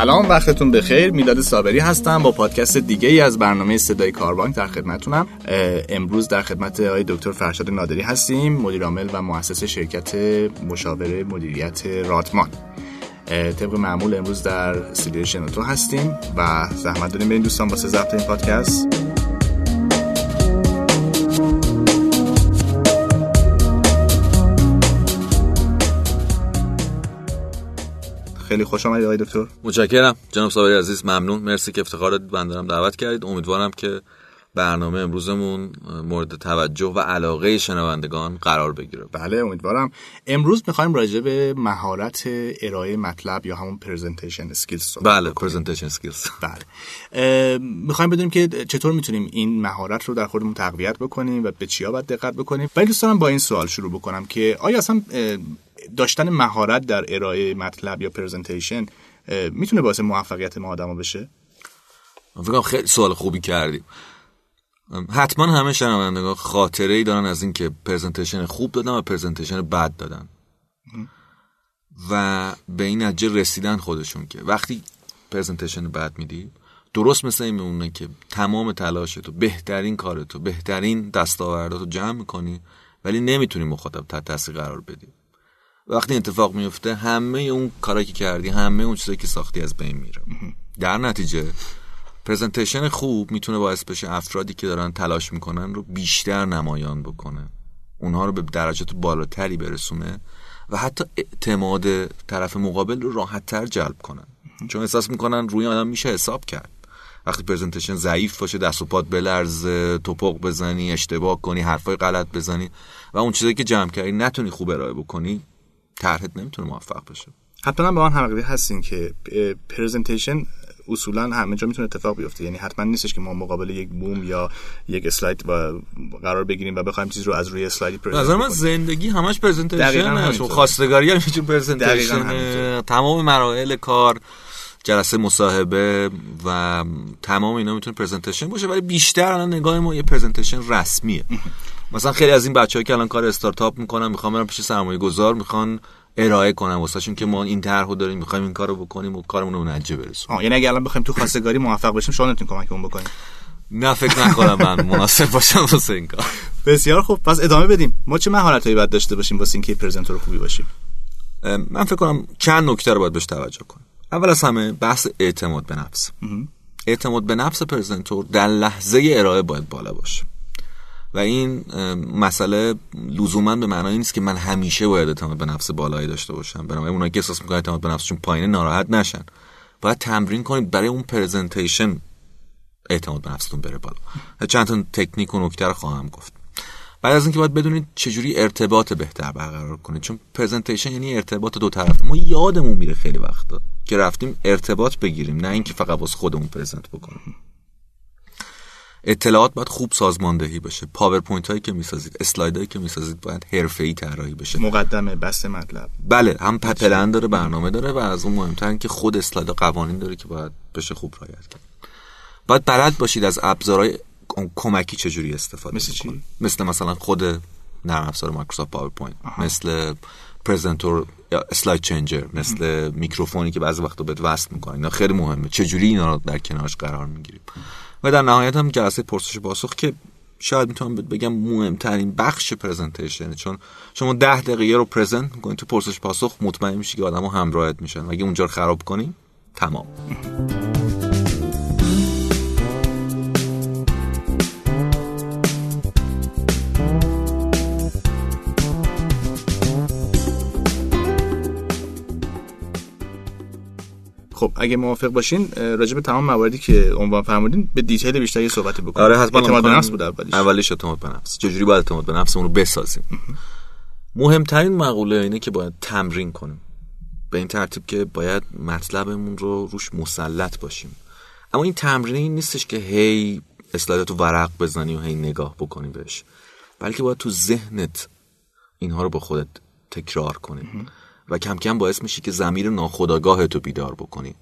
سلام وقتتون بخیر. میلاد صابری هستم. با پادکست دیگه ای از برنامه صدای کاربانک در خدمتتونم امروز در خدمت آقای دکتر فرشاد نادری هستیم مدیر عامل و مؤسس شرکت مشاوره مدیریت راتمان. طبق معمول امروز در استودیو شنوتو هستیم و زحمت داریم بریم دوستان واسه ضبط این پادکست. خیلی خوش آمدید آقای دکتر. متشکرم. جناب صابری عزیز ممنون. مرسی که افتخار بنده رم دعوت کردید. امیدوارم که برنامه امروزمون مورد توجه و علاقه شنوندگان قرار بگیره. بله امیدوارم. امروز می‌خوایم راجع به مهارت ارائه مطلب یا همون presentation skills بله presentation skills بله. می‌خوایم بدونیم که چطور می‌تونیم این مهارت رو در خودمون تقویت بکنیم و به چیا باید دقت بکنیم. ولی دوست دارم با این سوال شروع بکنم که آیا اصلا داشتن مهارت در ارائه مطلب یا presentation می‌تونه باعث موفقیت ما آدما بشه؟ فکر خیلی سوال خوبی کردید. حتما همه شنوندگان خاطره ای دارن از اینکه presentation خوب دادن و presentation بد دادن. و به این نتیجه رسیدن خودشون که وقتی presentation بد میدی درست مثل این میمونه که تمام تلاشتو بهترین کارتو بهترین دستاورداتو جمع می‌کنی ولی نمی‌تونی مخاطب تحت تاثیر قرار بدی. وقتی اتفاق میفته همه اون کارایی که کردی همه اون چیزایی که ساختی از بین میره. در نتیجه پرزنتیشن خوب می‌تونه باعث بشه افرادی که دارن تلاش می‌کنن رو بیشتر نمایان بکنه. اونها رو به درجات بالاتری برسونه و حتی اعتماد طرف مقابل رو راحتتر جلب کنن. چون احساس می‌کنن روی آدم میشه حساب کرد. وقتی پرزنتیشن ضعیف باشه دست و پات بلرزه توپق بزنی اشتباه کنی حرفای غلط بزنی و اون چیزی که جمع کردی نتونی خوب ارائه بکنی طرحت نمی‌تونه موفق بشه. حتما با من هم‌عقیده هستین که presentation اصولا همه جا می‌تونه اتفاق بیفته. یعنی حتما نیستش که ما مقابل یک بوم یا یک اسلاید و قرار بگیریم و بخوایم چیزی رو از روی اسلایدی present نظر من زندگی همش presentation خواستگاری هم میشه presentation تمام مراحل کار جلسه مصاحبه و تمام اینا می‌تونه presentation باشه. ولی بیشتر الان نگاه ما یه presentation رسمیه. مثلا خیلی از این بچه‌ها که الان کار استارتاپ می‌کنن می‌خوان برن پیش سرمایه گذار می‌خوان ارائه کنم واسه که ما این طرحو داریم می‌خوایم این کارو بکنیم و کارمون رو نتیجه برسونیم. یعنی اگه الان بخوایم تو خواستگاری موفق بشیم شما نمی‌تونید کمکمون بکنیم. نه فکر نکنم من مناسب باشم واسه این کار. بسیار خوب. پس ادامه بدیم. ما چه مهارتایی باید داشته باشیم واسه اینکه پرزنتور خوبی باشیم؟ من فکر کنم چند نکته رو باید بهش توجه کنیم. اول از همه بحث اعتماد به نفس. اعتماد به نفس پرزنتور در لحظه ارائه باید بالا باشه. و این مسئله لزوما به معنای نیست که من همیشه باید اعتماد به نفس بالایی داشته باشم. بنابراین اونایی که احساس می‌کنن اعتماد به نفسشون پایینه ناراحت نشن. باید تمرین کنید برای اون پرزنتیشن اعتماد به نفستون بره بالا. چند تا تکنیک و نکته رو خواهم گفت. بعد از اینکه باید بدونید چجوری ارتباط بهتر برقرار کنید. چون پرزنتیشن یعنی ارتباط دو طرف. ما یادمون میره خیلی وقتا که رفتیم ارتباط بگیریم نه اینکه فقط واسه خودمون پرزنت بکنیم. اطلاعات باید خوب سازماندهی بشه PowerPoint هایی که می‌سازید اسلاید هایی که می‌سازید باید ای طراحی بشه. مقدمه بسته مطلب. بله هم پلن داره برنامه داره و از اون مهمتر که خود اسلاید قوانین داره که باید بشه خوب رعایت کرد. باید بلد باشید از ابزارهای کمکی چجوری استفاده مثل چی؟ مثل مثلا خود نرم افزار Microsoft PowerPoint مثل presenter یا slide changer مثل میکروفونی که بعضی وقتا بهت وصل می‌کنه. اینا خیلی مهمه. چجوری اینا رو در کنارش قرار می‌گیریم؟ و در نهایت هم جلسه پرسش پاسخ که شاید می‌تونم بگم مهمترین بخش پرزنتیشن چون شما ده دقیقه رو پرزنت می‌کنید تو پرسش پاسخ مطمئن میشی که آدم همراهت میشن. اگه اونجا رو خراب کنی تمام. خب اگه موافق باشین راجع به تمام مواردی که عنوان فرمودین به دیتیل بیشتری صحبت بکنیم. آره حتما اعتماد به نفس بود اولیش. اولیش اعتماد به نفس. چجوری باید اعتماد به نفسمون رو بسازیم؟ مهمترین مقوله اینه که باید تمرین کنیم. به این ترتیب که باید مطلبمون رو روش مسلط باشیم. اما این تمرین این نیستش که هی اسلایداتو ورق بزنی و هی نگاه بکنی بهش. بلکه باید تو ذهنت اینها رو با خودت تکرار کنی. و کم کم باعث میشه که زمیر ناخداگاه تو بیدار بکنی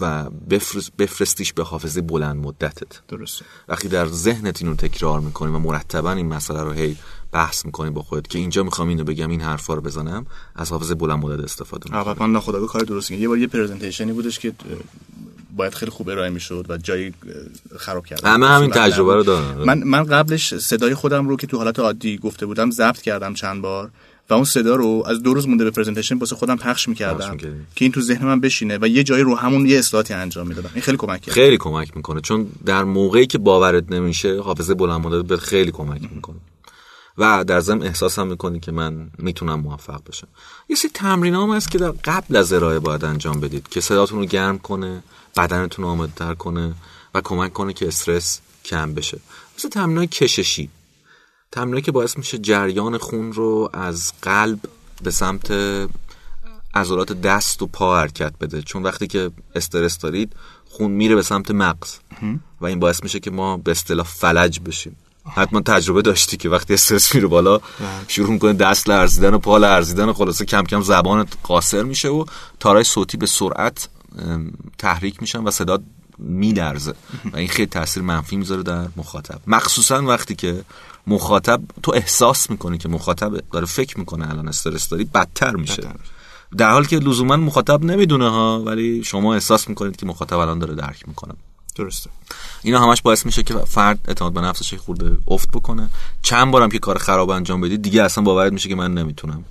و بفرست بفرستیش به حافظه بلند مدتت. درسته. وقتی در ذهنت اینو تکرار می‌کنی و مرتبا این مسئله رو هی بحث می‌کنی با خودت که اینجا می‌خوام اینو بگم این حرفا رو بزنم از حافظه بلند مدت استفاده می‌کنی. من ناخودآگاه کار درست یه بار یه پرزنتیشنی بودش که باید خیلی خوب ارائه می‌شد و جایی خراب کردم همه همین تجربه رو دارن. من من قبلش صدای خودم رو که تو حالت عادی گفته بودم ضبط کردم چند بار. و اون صدا رو از دو روز مونده به پرزنتیشن واسه خودم پخش می‌کردم که این تو ذهن من بشینه و یه جایی رو همون یه اصلاحاتی انجام می‌دادم. این خیلی کمک کرد خیلی کمک می‌کنه. چون در موقعی که باورت نمیشه حافظه بلند مدت به خیلی کمک می‌کنه. و در ضمن احساس هم می‌کنی که من می‌تونم موفق بشم. یه سری تمرین هم هست که در قبل از ارائه باید انجام بدید که صداتون رو گرم کنه بدنتون رو آماده کنه و کمک کنه که استرس کم بشه. مثل تمرین کششی. تمرینی که باعث میشه جریان خون رو از قلب به سمت عضلات دست و پا حرکت بده. چون وقتی که استرس دارید خون میره به سمت مغز. و این باعث میشه که ما به اصطلاح فلج بشیم. حتما تجربه داشتی که وقتی استرس میره بالا شروع می‌کنه دست لرزیدن و پا لرزیدن و خلاصه کم کم زبان قاصر میشه و تارای صوتی به سرعت تحریک میشن و صدا میلرزه. و این خیلی تاثیر منفی می‌ذاره در مخاطب. مخصوصا وقتی که مخاطب تو احساس می‌کنی که مخاطب داره فکر می‌کنه الان استرس داری بدتر میشه. در حالی که لزوما مخاطب نمی‌دونه ها ولی شما احساس می‌کنید که مخاطب الان داره درک می‌کنه. درسته. اینا همش باعث میشه که فرد اعتماد به نفسش خورده افت بکنه. چند بارم که کار خراب انجام بدی دیگه اصلا باورت میشه که من نمی‌تونم.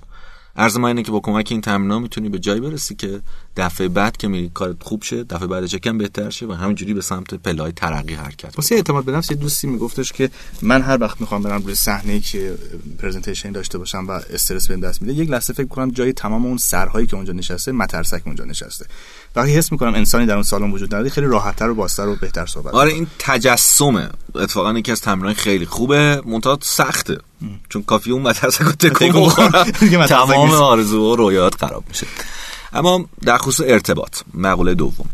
عرض من اینه که با کمک این تمرین می‌تونی به جایی برسی که دفعه بعد که میری کارت خوب شه دفعه بعد چکم بهتر شه و همینجوری به سمت پلای ترقی حرکت واسه اعتماد به نفس یه دوستی میگفتش که من هر وقت می‌خوام برم روی صحنه که پرزنتیشن داشته باشم و استرس بهم دست میده یک لحظه فکر کنم جای تمام اون سرهایی که اونجا نشسته مترسک اونجا نشسته. وقتی حس می‌کنم انسانی در اون سالن وجود نداره خیلی راحتتر و بازتر و بهتر صحبت آره این تجسمه. اتفاقا یکی از تمرین خیلی خوبه منتها سخته. چون کافی اون مترسک رو تکون تمام آرزو و رویات خراب میشه. اما در خصوص ارتباط مقوله دوم.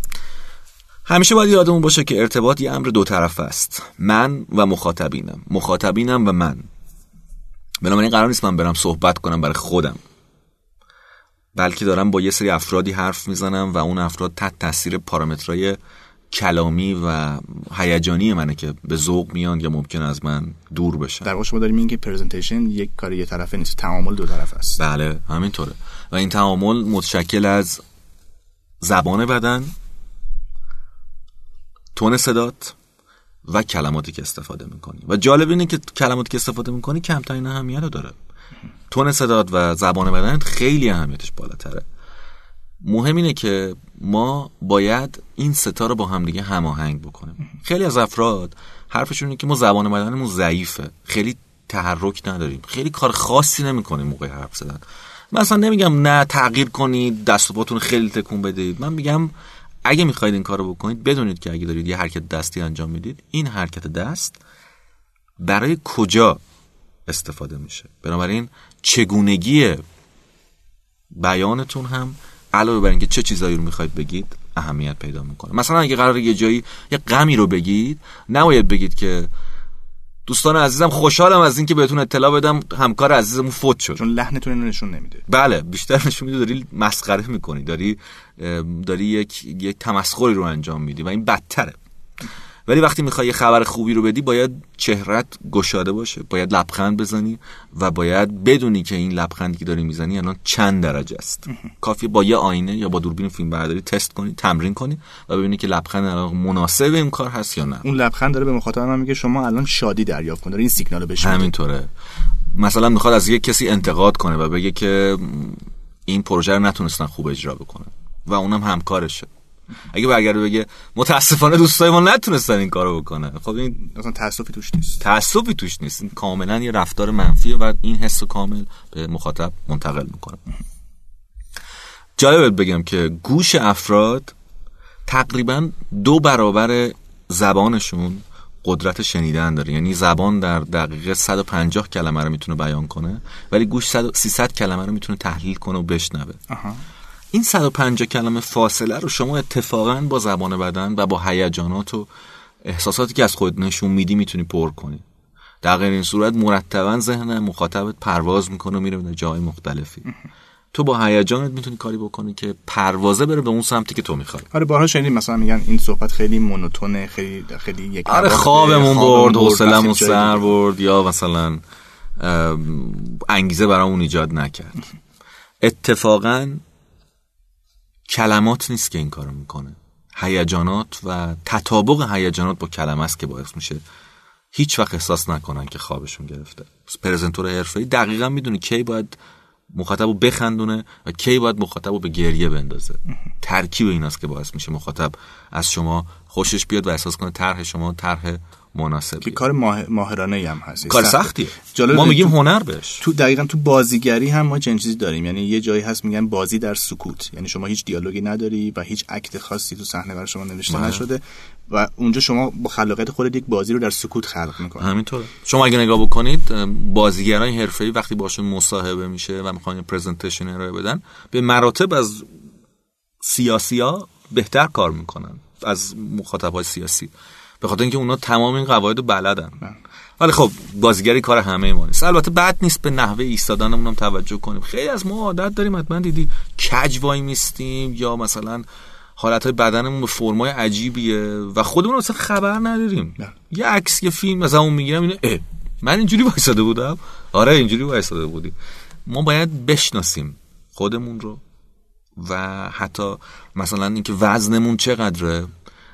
همیشه باید یادمون باشه که ارتباط یه امر دو طرف است. من و مخاطبینم. مخاطبینم و من. بنابراین قرار نیست من برم صحبت کنم برای خودم. بلکه دارم با یه سری افرادی حرف می‌زنم و اون افراد تحت تاثیر پارامترهای کلامی و هیجانی منه که به ذوق میان یا ممکن از من دور بشن. در واقع شما داریم که پرزنتیشن یک کار یه طرفه نیست تعامل دو طرف است. بله همینطوره. و این تعامل متشکل از زبان بدن تون صدات و کلماتی که استفاده می‌کنی. و جالب اینه که کلماتی که استفاده می‌کنی کمترین اهمیت رو داره. تون صدات و زبان بدن خیلی اهمیتش بالاتره. مهم اینه که ما باید این ستا رو با هم دیگه هماهنگ بکنیم. خیلی از افراد حرفشون اینه که ما زبان بدنمون ضعیفه. خیلی تحرک نداریم. خیلی کار خاصی نمی‌کنیم موقع حرف زدن. مثلا نمیگم نه تغییر کنید دست و پاتون خیلی تکون بدید. من میگم اگه می‌خواید این کارو بکنید بدونید که اگه دارید یه حرکت دستی انجام می‌دید این حرکت دست برای کجا استفاده میشه؟ بنابراین چگونگی بیانتون هم علاوه بر اینکه چه چیزایی رو می‌خواید بگید اهمیت پیدا می‌کنه. مثلا اگه قرار یه جایی یه غمی رو بگید نباید بگید که دوستان عزیزم خوشحالم از اینکه بهتون اطلاع بدم همکار عزیزمون فوت شد. چون لحنتون اینو نشون نمیده. بله بیشتر نشون میده داری مسخره می‌کنی داری داری یک یک تمسخری رو انجام میدی و این بدتره. ولی وقتی می‌خوای یه خبر خوبی رو بدی باید چهرت گشاده باشه باید لبخند بزنی و باید بدونی که این لبخندی که داری می‌زنی الان چند درجه است. کافی با یه آینه یا با دوربین فیلم برداری تست کنی تمرین کنی و ببینی که لبخند الان مناسب این کار هست یا نه. اون لبخند داره به مخاطب من میگه شما الان شادی دریافت کن داره این سیگنال رو همینطوره. مثلا می‌خواد از یک کسی انتقاد کنه و بگه که این پروژه رو نتونستن خوب اجرا بکنه و اونم همکارشه. اگه برگرده بگه متاسفانه دوستای ما نتونستن این کارو بکنن. خب این اصلا تاسفی توش نیست. تاسفی توش نیست. این کاملا یه رفتار منفیه و این حس کامل به مخاطب منتقل می‌کنه. جالب بگم که گوش افراد تقریبا دو برابر زبانشون قدرت شنیدن داره. یعنی زبان در دقیقه 150 کلمه رو می‌تونه بیان کنه ولی گوش 300 کلمه رو می‌تونه تحلیل کنه و بشنوه. این 150 کلمه فاصله رو شما اتفاقا با زبان بدن و با هیجانات و احساساتی که از خود نشون میدی می‌تونی پر کنی. در غیر این صورت مرتبا ذهن مخاطبت پرواز می‌کنه و میره به جای مختلفی. تو با هیجانت می‌تونی کاری بکنی که پروازه بره به اون سمتی که تو می‌خوای. آره بارها شنیدیم مثلا میگن این صحبت خیلی مونوتونه خیلی خیلی یک آره خوابمون برد حوصلمون سر برد یا مثلا انگیزه برامون ایجاد نکرد. اتفاقا کلمات نیست که این کارو می‌کنه. هیجانات و تطابق هیجانات با کلمه است که باعث میشه هیچ وقت احساس نکنن که خوابشون گرفته. پرزنتور حرفه‌ای دقیقا می‌دونه کی باید مخاطب رو بخندونه و کی باید مخاطب رو به گریه بندازه. ترکیب ایناست که باعث میشه مخاطب از شما خوشش بیاد و احساس کنه طرح شما طرح مناسبی که کار ماه... ماهرانه هم هست. کار سختیه. ما میگیم هنر بهش. تو دقیقا تو بازیگری هم ما چنین چیزی داریم. یعنی یه جایی هست میگن بازی در سکوت. یعنی شما هیچ دیالوگی نداری و هیچ اکت خاصی تو صحنه برای شما نوشته مه. نشده و اونجا شما با خلاقیت خودت یک بازی رو در سکوت خلق می‌کنید همینطوره. شما اگه نگاه بکنید بازیگرای حرفه‌ای وقتی باشون مصاحبه میشه و می‌خوان پرزنتیشن ارائه بدن به مراتب از سیاسیا بهتر کار می‌کنن از مخاطبای سیاسی. به خاطر اینکه اونا تمام این قواعد رو بلدن. ولی خب بازیگری کار همه ما نیست. البته بد نیست به نحوه ایستادنمون هم توجه کنیم. خیلی از ما عادت داریم حتما دیدی کج وای میستیم یا مثلا حالت های بدنمون به فرمای عجیبیه و خودمون مثلا خبر نداریم. نه. یه عکس یه فیلم مثلا اون می‌گیرم اینه اه من اینجوری وایساده بودم؟ آره اینجوری وایساده بودیم ما باید بشناسیم خودمون رو و حتی مثلا اینکه وزنمون چقدره.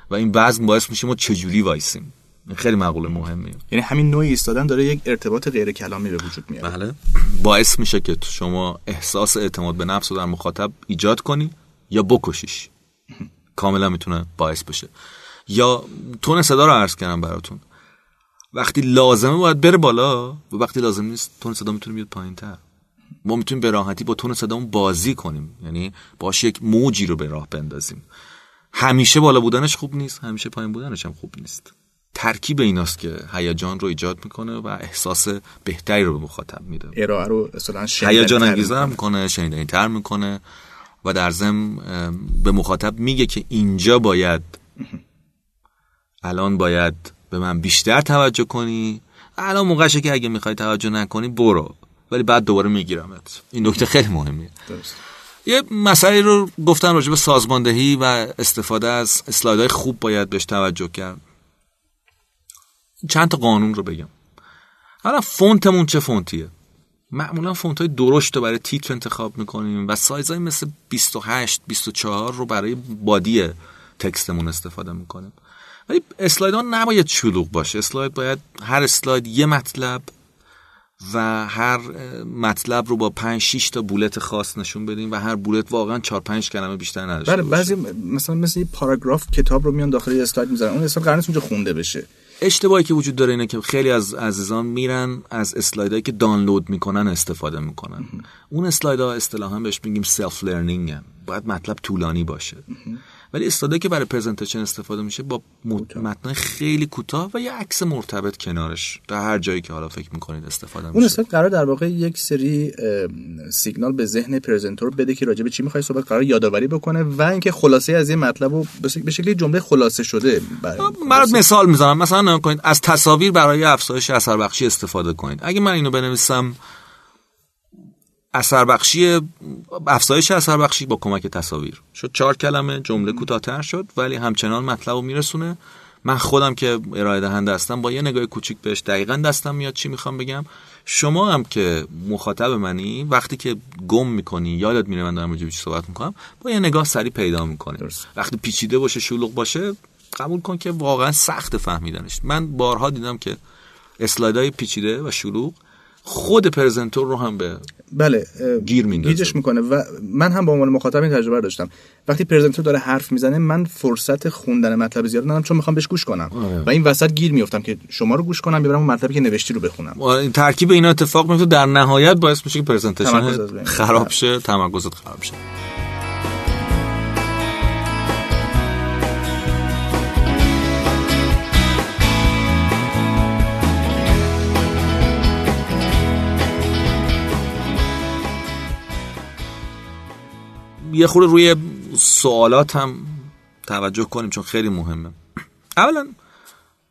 و این وزن باعث میشه ما چجوری وایسیم. خیلی مقوله مهمیه یعنی همین نوع ایستادن داره یک ارتباط غیر کلامی به وجود میاره. بله. باعث میشه که شما احساس اعتماد به نفس رو در مخاطب ایجاد کنی یا بکشیش. کاملا می‌تونه باعث بشه. یا تون صدا رو عرض کردم براتون. وقتی لازمه باید بره بالا و وقتی لازم نیست تون صدا می‌تونه بیاد پایین تر ما می‌تونیم به راحتی با تون صدامون بازی کنیم. یعنی باش یک موجی رو به راه بندازیم. همیشه بالا بودنش خوب نیست همیشه پایین بودنش هم خوب نیست. ترکیب ایناست که هیجان رو ایجاد می‌کنه و احساس بهتری رو به مخاطب میده. ارائه رو اصلا هیجان انگیزه می‌کنه. شنیدنی تر می‌کنه و در ضمن به مخاطب میگه که اینجا باید الان باید به من بیشتر توجه کنی. الان موقعشه که اگه می‌خوای توجه نکنی برو. ولی بعد دوباره میگیرمت. این نکته خیلی مهمیه. درست. یه مسئله رو گفتن راجع به سازماندهی و استفاده از اسلایدهای خوب باید بهش توجه کرد. چند تا قانون رو بگم. حالا فونتمون چه فونتیه؟ معمولا فونت های درشت رو برای تیتر انتخاب می‌کنیم و سایزهای مثل 28 24 رو برای بادی تکستمون استفاده می‌کنیم. ولی اسلاید ها نباید شلوغ باشه. اسلاید باید هر اسلاید یه مطلب و هر مطلب رو با 5 6 تا bullet خاص نشون بدیم و هر bullet واقعا 4 5 کلمه بیشتر نداشته بله بعضی مثلا مثل یه پاراگراف کتاب رو میان داخل اسلاید می‌ذارن. اون اسلاید قرار اونجا خونده بشه. اشتباهی که وجود داره اینه که خیلی از عزیزان میرن از اسلایدهایی که دانلود می‌کنن استفاده می‌کنن. اون اسلایدها اصطلاحا بهش میگیم self learning باید مطلب طولانی باشه. ولی استاده که برای پرزنتیشن استفاده میشه با متن خیلی کوتاه و یه عکس مرتبط کنارش. در هر جایی که حالا فکر می‌کنید استفاده میشه. اون استاد قرار در واقع یک سری سیگنال به ذهن پرزنتور بده که راجع به چی می‌خوای صحبت قرار یادآوری بکنه و اینکه خلاصه از این مطلب رو به شکلی جمله خلاصه شده برات مثال می‌زنم. مثلا کنید از تصاویر برای افزایش اثر بخشی استفاده کنید. اگه من اینو بنویسم اثر بخشی افزایش اثر بخشی با کمک تصاویر. شد چهار کلمه جمله کوتاه‌تر شد ولی همچنان مطلب رو میرسونه. من خودم که ارائه دهنده هستم با یه نگاه کوچیک بهش دقیقا دستم میاد چی می‌خوام بگم. شما هم که مخاطب منی وقتی که گم می‌کنی یادت میره من دارم چی صحبت می‌کنم با یه نگاه سری پیدا می‌کنی. وقتی پیچیده باشه شلوغ باشه قبول کن که واقعا سخت فهمیدنش. من بارها دیدم که اسلایدهای پیچیده و شلوغ خود presenter رو هم به بله گیر میندازه. می‌کنه و من هم با عنوان مخاطب این تجربه داشتم. وقتی presenter داره حرف می‌زنه من فرصت خوندن مطلب زیاد ندارم چون می‌خوام بهش گوش کنم. آه. و این وسط گیر میافتم که شما رو گوش کنم ببرم مطلبی که نوشتی رو بخونم. این ترکیب اینا اتفاق میفته در نهایت باعث میشه که presentation خراب شه تمرکزت خراب شه. یه خورده روی سوالات هم توجه کنیم چون خیلی مهمه. اولا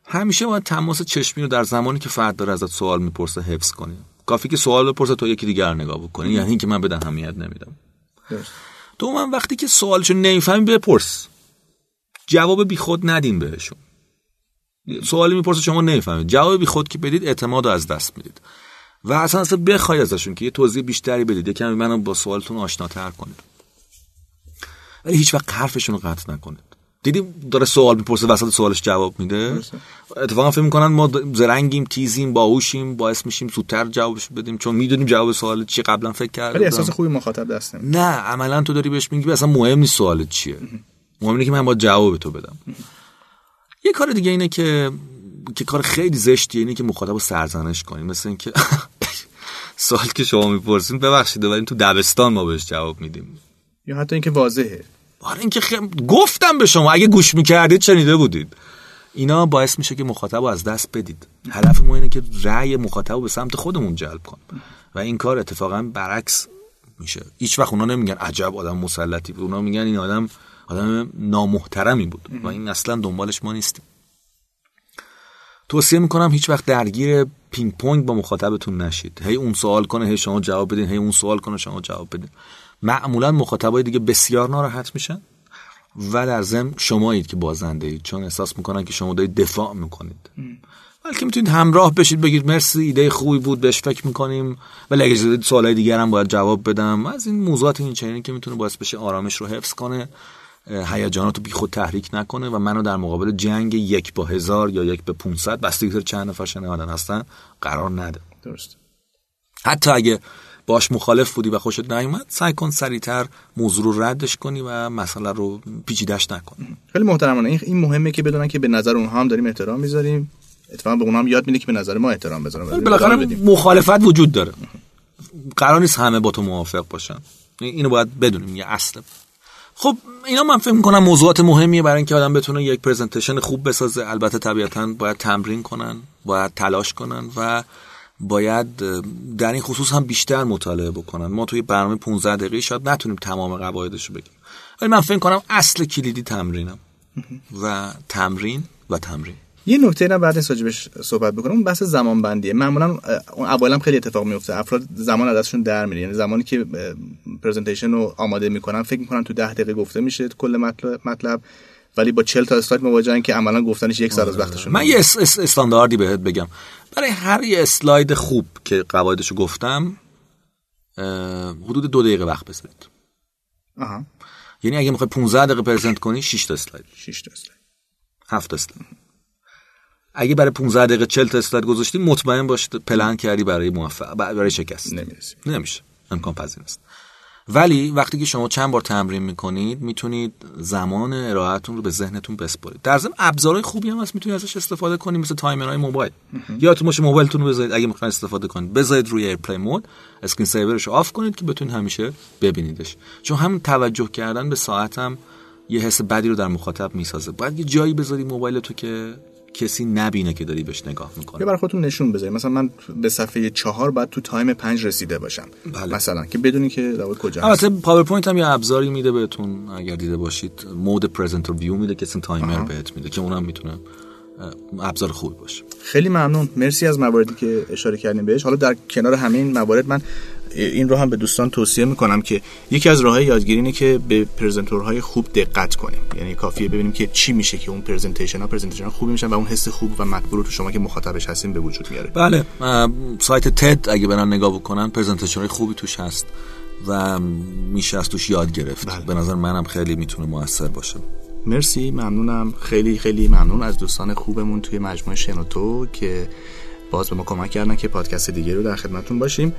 همیشه باید تماس چشمی رو در زمانی که فرد داره ازت سوال می‌پرسه حفظ کنیم کافی که سوال بپرسه تو یکی دیگر نگاه بکنی یعنی اینکه من به اهمیت نمیدم. تو من وقتی که سوالشو نمی‌فهمی بپرس. جواب بی خود ندین بهشون. سوالی می‌پرسه شما نمی‌فهمید. جواب بی خود که بدید اعتماد رو از دست می‌دید. و اصلا اصلا بخوای ازشون که یه توضیح بیشتری بدید. یه کمی منو با سوالتون آشناتر کنید. ولی هیچ وقت حرفشون رو قطع نکنید دیدیم داره سوال می‌پرسه وسط سوالش جواب میده؟ اتفاقا فکر می‌کنن ما زرنگیم تیزیم باهوشیم باعث میشیم زودتر جوابش بدیم چون می‌دونیم جواب سوال چی قبلا فکر کرد ولی احساس خوبی مخاطب دست نه عملا تو داری بهش میگی اصلا مهم نیست سوال چیه. مهم. اینه که من با جواب تو بدم. یه کار دیگه اینه که که کار خیلی زشتیه اینه که مخاطب رو سرزنش کنیم. مثل اینکه سوال که شما می‌پرسین ببخشید ولی تو دبستان ما بهش جواب میدیم. یا حتی اینکه واضحه. آره اینکه خ... گفتم به شما اگه گوش می‌کردید شنیده بودید. اینا باعث میشه که مخاطب از دست بدید. هدف ما اینه که رأی مخاطب رو به سمت خودمون جلب کن و این کار اتفاقا برعکس میشه. هیچ وقت اونا نمیگن عجب آدم مسلطی بود. اونا میگن این آدم آدم نامحترمی بود. و این اصلا دنبالش ما نیستیم. توصیه می‌کنم هیچ وقت درگیر پینگ پونگ با مخاطبتون نشید. هی اون سوال کنه هی شما جواب بدین. هی اون سوال کنه شما جواب بدین. معمولا مخاطبای دیگه بسیار ناراحت میشن. و در ضمن شمایید که بازنده اید چون احساس می‌کنن که شما دارید دفاع می‌کنید. بلکه می‌تونید همراه بشید بگید مرسی ایده خوبی بود بهش فکر می‌کنیم. ولی اگه سوالای دیگر هم باید جواب بدم از این موضوعات این چنینی که می‌تونه باعث بشه آرامش رو حفظ کنه هیجانات رو بیخود تحریک نکنه و منو در مقابل جنگ یک با هزار یا یک به 500 بستگی چند نفر شنوندن هستن قرار نده. درست حتی اگه باش مخالف بودی و خوشت نیومد سعی کن سریعتر موضوع رو ردش کنی و مسئله رو پیچیدش نکنی خیلی محترمانه. این مهمه که بدونن که به نظر اونها هم داریم احترام می‌ذاریم. اتفاقا به اونها هم یاد میده که به نظر ما احترام بذارن. بالاخره مخالفت وجود داره. قرار نیست همه با تو موافق باشن. اینو باید بدونیم یه اصل. خب اینا من فکر می‌کنم موضوعات مهمیه برای اینکه آدم بتونه یک پرزنتیشن خوب بسازه. البته طبیعتا باید تمرین کنن باید تلاش کنن و باید در این خصوص هم بیشتر مطالعه بکنن. ما توی برنامه 15 دقیقه شاید نتونیم تمام قواعدش رو بگیم. ولی من فکر کنم اصل کلیدی تمرینم. و تمرین و تمرین. یه نکته نه بعد راجبش صحبت بکنم. اون بحث زمان بندیه معمولا اون اولا خیلی اتفاق میفته افراد زمان ازشون در میره یعنی زمانی که پرزنتیشن رو آماده می‌کنن فکر می‌کنن تو 10 دقیقه گفته میشه کل مطلب مطلب. ولی با 40 تا اسلاید مواجهن که عملا گفتنش یک سال از وقتشون من یه استانداردی بهت بگم. برای هر یه اسلاید خوب که قواعدشو گفتم حدود دو دقیقه وقت بذارید آها. یعنی اگه می‌خوای 15 دقیقه پرزنت کنی 6 تا اسلاید. 6 تا اسلاید. 7 اسلاید. اگه برای 15 دقیقه 40 تا اسلاید گذاشتی مطمئن باش پلن کردی برای موفق برای شکست. نمی‌رسی. نمیشه. امکان پذیر است. ولی وقتی که شما چند بار تمرین می‌کنید می‌تونید زمان ارائهتون رو به ذهنتون بسپارید. در ضمن ابزارهای خوبی هم هست می‌تونید ازش استفاده کنید مثل تایمرهای موبایل. یادتون باشه موبایلتون رو بذارید اگه می‌خواین استفاده کنید بذارید روی airplane mode screen saver ش رو off کنید که بتونید همیشه ببینیدش. چون همین توجه کردن به ساعت هم یه حس بدی رو در مخاطب می‌سازه. باید یه جایی بذاری موبایل تو که کسی نبینه که داری بهش نگاه می‌کنه یا برای خودتون نشون بذارید. مثلا من به صفحه چهار بعد تو time پنج رسیده باشم. بله. مثلا که بدونی که در کجا البته PowerPoint هم یه ابزاری میده بهتون. اگر دیده باشید mode presenter view میده که اصلا تایمر بهت میده که اونم می‌تونه ابزار خوبی باشه. خیلی ممنون. مرسی از مواردی که اشاره کردیم بهش. حالا در کنار همه این موارد من این رو هم به دوستان توصیه می‌کنم که یکی از راههای یادگیری اینه که به presenter های خوب دقت کنیم. یعنی کافیه ببینیم که چی میشه که اون presentation ها presentation خوبی میشن و اون حس خوب و رو تو شما که مخاطبش هستین به وجود میاره. بله سایت TED اگه برن نگاه بکنن presentation خوبی توش هست و میشه از توش یاد گرفت. بله. به نظر منم خیلی می‌تونه موثر باشه. مرسی ممنونم. خیلی خیلی ممنون از دوستان خوبمون توی مجموعه شنوتو که باز به ما کمک کردن که پادکست دیگه رو در خدمتتون باشیم.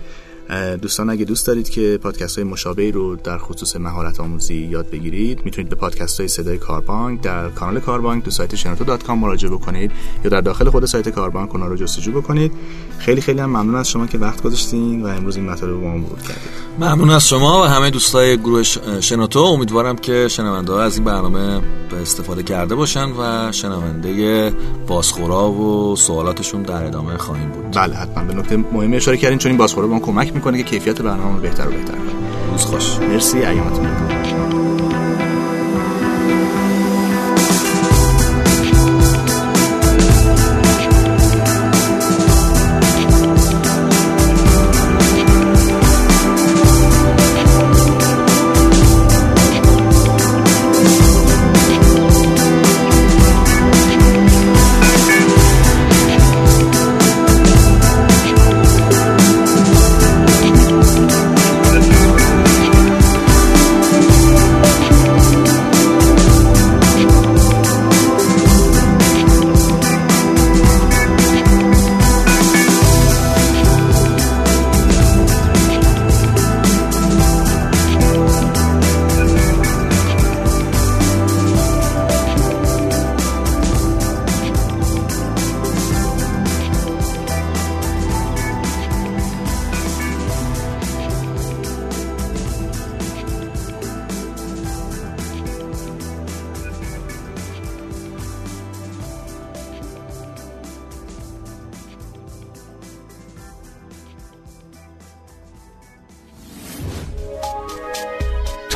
دوستان اگه دوست دارید که پادکست های مشابهی رو در خصوص مهارت آموزی یاد بگیرید می‌تونید به پادکست های صدای کاربانک در کانال کاربانک تو سایت شنوتو dot com مراجعه بکنید یا در داخل خود سایت کاربانک اونا رو جستجو بکنید. خیلی خیلی هم ممنون از شما که وقت گذاشتین و امروز این مطالب رو با ما مرور کردید. ممنون از شما و همه دوستای گروه شنوتو. امیدوارم که شنونده ها از این برنامه به استفاده کرده باشن و شنونده بازخورا و سوالاتشون در ادامه خواهیم بود. بله حتما. به نکته مهمی اشاره کردین چون این بازخورا به ما کمک می‌کنه که کیفیت برنامه رو بهتر و بهتر کنه روز خوش. مرسی ایامتون